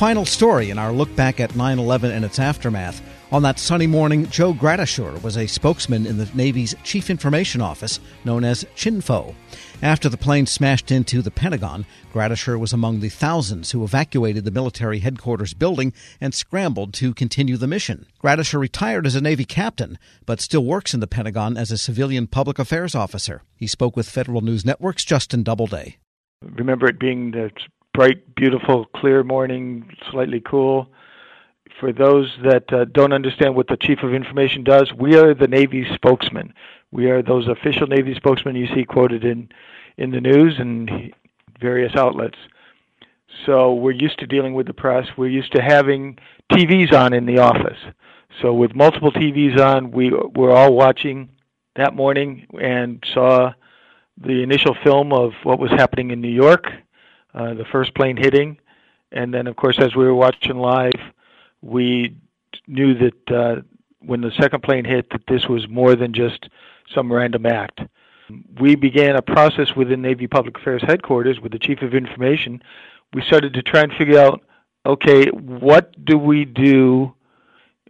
final story in our look back at 9 11 and its aftermath. On that sunny morning, Joe Gradisher was a spokesman in the Navy's Chief Information Office, known as CHINFO. After the plane smashed into the Pentagon, Gradisher was among the thousands who evacuated the military headquarters building and scrambled to continue the mission. Gradisher retired as a Navy captain, but still works in the Pentagon as a civilian public affairs officer. He spoke with Federal News Network's Justin Doubleday. Remember it being the bright, beautiful, clear morning, slightly cool for those that uh, don't understand what the Chief of Information does, we are the Navy spokesman. We are those official Navy spokesmen you see quoted in, in the news and various outlets. So we're used to dealing with the press. We're used to having TVs on in the office. So with multiple TVs on, we were all watching that morning and saw the initial film of what was happening in New York, uh, the first plane hitting, and then of course as we were watching live, we knew that uh, when the second plane hit, that this was more than just some random act. We began a process within Navy Public Affairs headquarters with the Chief of Information. We started to try and figure out, okay, what do we do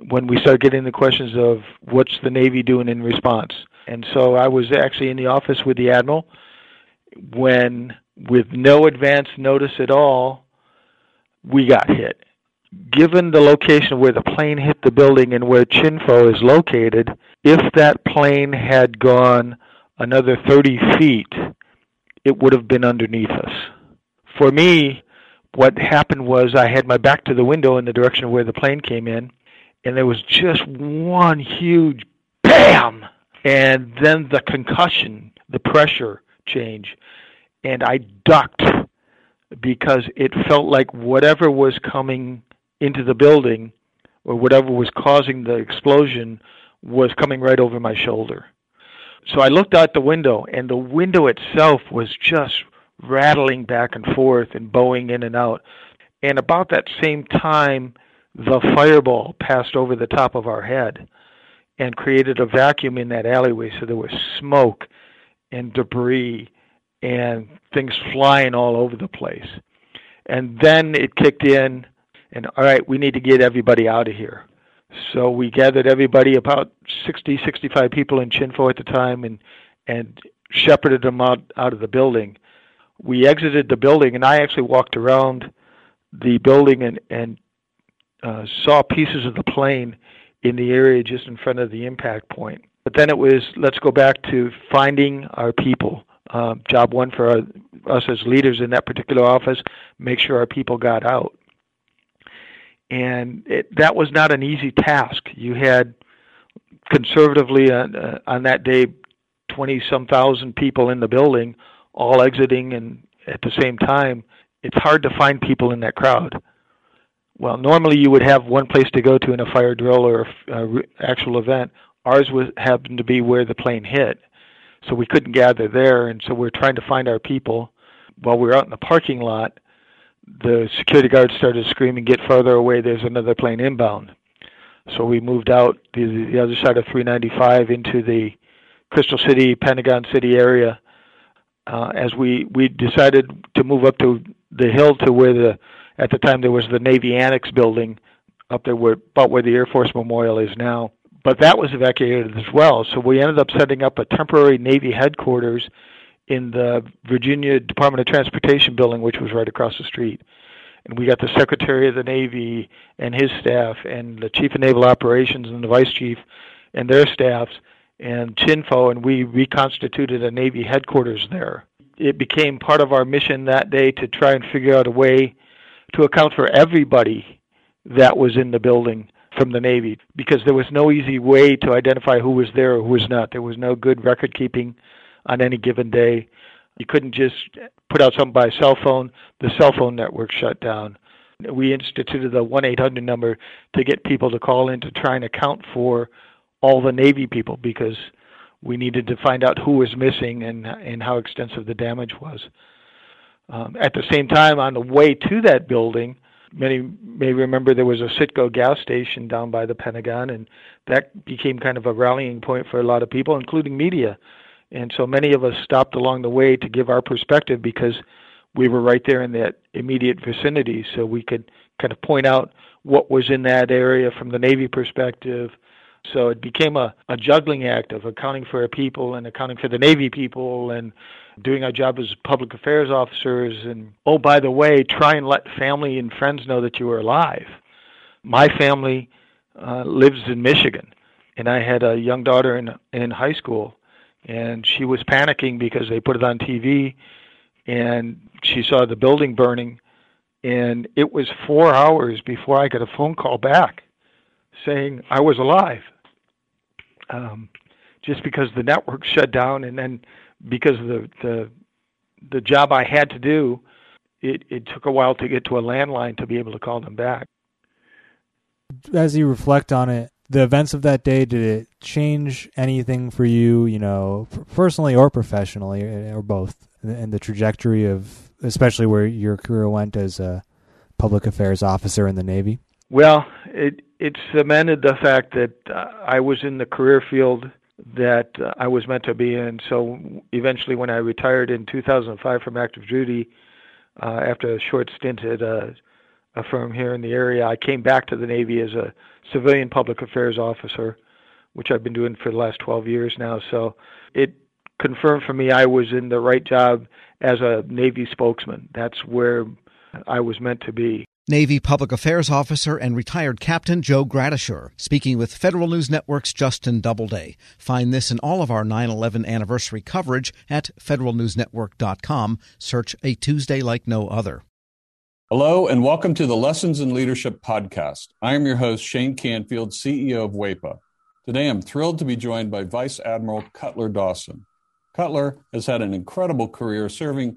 when we start getting the questions of what's the Navy doing in response? And so I was actually in the office with the Admiral when, with no advance notice at all, we got hit given the location where the plane hit the building and where Chinfo is located, if that plane had gone another 30 feet, it would have been underneath us. For me, what happened was I had my back to the window in the direction of where the plane came in, and there was just one huge BAM! And then the concussion, the pressure change, and I ducked because it felt like whatever was coming into the building or whatever was causing the explosion was coming right over my shoulder. So I looked out the window, and the window itself was just rattling back and forth and bowing in and out. And about that same time, the fireball passed over the top of our head and created a vacuum in that alleyway. So there was smoke and debris and things flying all over the place. And then it kicked in and all right, we need to get everybody out of here. So we gathered everybody, about 60, 65 people in Chinfo at the time, and and shepherded them out out of the building. We exited the building, and I actually walked around the building and and uh, saw pieces of the plane in the area just in front of the impact point. But then it was let's go back to finding our people. Um, job one for our, us as leaders in that particular office, make sure our people got out and it, that was not an easy task. You had conservatively uh, uh, on that day twenty some thousand people in the building, all exiting and at the same time. It's hard to find people in that crowd. Well, normally you would have one place to go to in a fire drill or a, actual event. Ours was happened to be where the plane hit, so we couldn't gather there, and so we're trying to find our people. While we were out in the parking lot, the security guards started screaming, "Get further away! There's another plane inbound." So we moved out the, the other side of 395 into the Crystal City, Pentagon City area. Uh, as we we decided to move up to the hill to where the at the time there was the Navy Annex building up there where about where the Air Force Memorial is now. But that was evacuated as well. So we ended up setting up a temporary Navy headquarters in the Virginia Department of Transportation building, which was right across the street. And we got the Secretary of the Navy and his staff, and the Chief of Naval Operations and the Vice Chief and their staffs, and CHINFO, and we reconstituted a Navy headquarters there. It became part of our mission that day to try and figure out a way to account for everybody that was in the building from the Navy because there was no easy way to identify who was there or who was not. There was no good record keeping on any given day. You couldn't just put out something by cell phone. The cell phone network shut down. We instituted the 1 800 number to get people to call in to try and account for all the Navy people because we needed to find out who was missing and, and how extensive the damage was. Um, at the same time, on the way to that building, many may remember there was a Citgo gas station down by the Pentagon, and that became kind of a rallying point for a lot of people, including media. And so many of us stopped along the way to give our perspective because we were right there in that immediate vicinity, so we could kind of point out what was in that area from the Navy perspective. So it became a, a juggling act of accounting for our people and accounting for the Navy people and doing our job as public affairs officers. And oh, by the way, try and let family and friends know that you were alive. My family uh, lives in Michigan, and I had a young daughter in in high school, and she was panicking because they put it on TV, and she saw the building burning, and it was four hours before I got a phone call back saying I was alive. Um, just because the network shut down, and then because of the the the job I had to do, it it took a while to get to a landline to be able to call them back. As you reflect on it, the events of that day did it change anything for you? You know, personally or professionally, or both, and the trajectory of especially where your career went as a public affairs officer in the Navy? Well, it it cemented the fact that uh, I was in the career field that uh, I was meant to be in. So eventually, when I retired in 2005 from active duty, uh, after a short stint at a, a firm here in the area, I came back to the Navy as a civilian public affairs officer, which I've been doing for the last 12 years now. So it confirmed for me I was in the right job as a Navy spokesman. That's where I was meant to be. Navy Public Affairs Officer and retired Captain Joe Gradisher, speaking with Federal News Network's Justin Doubleday. Find this and all of our 9 11 anniversary coverage at federalnewsnetwork.com. Search A Tuesday Like No Other. Hello, and welcome to the Lessons in Leadership podcast. I am your host, Shane Canfield, CEO of WAEPA. Today, I'm thrilled to be joined by Vice Admiral Cutler Dawson. Cutler has had an incredible career serving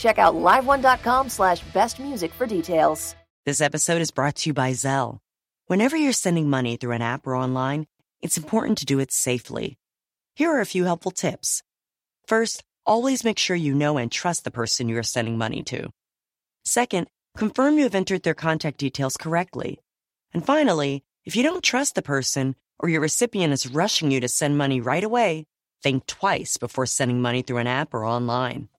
Check out liveone.com slash best music for details. This episode is brought to you by Zelle. Whenever you're sending money through an app or online, it's important to do it safely. Here are a few helpful tips. First, always make sure you know and trust the person you are sending money to. Second, confirm you have entered their contact details correctly. And finally, if you don't trust the person or your recipient is rushing you to send money right away, think twice before sending money through an app or online.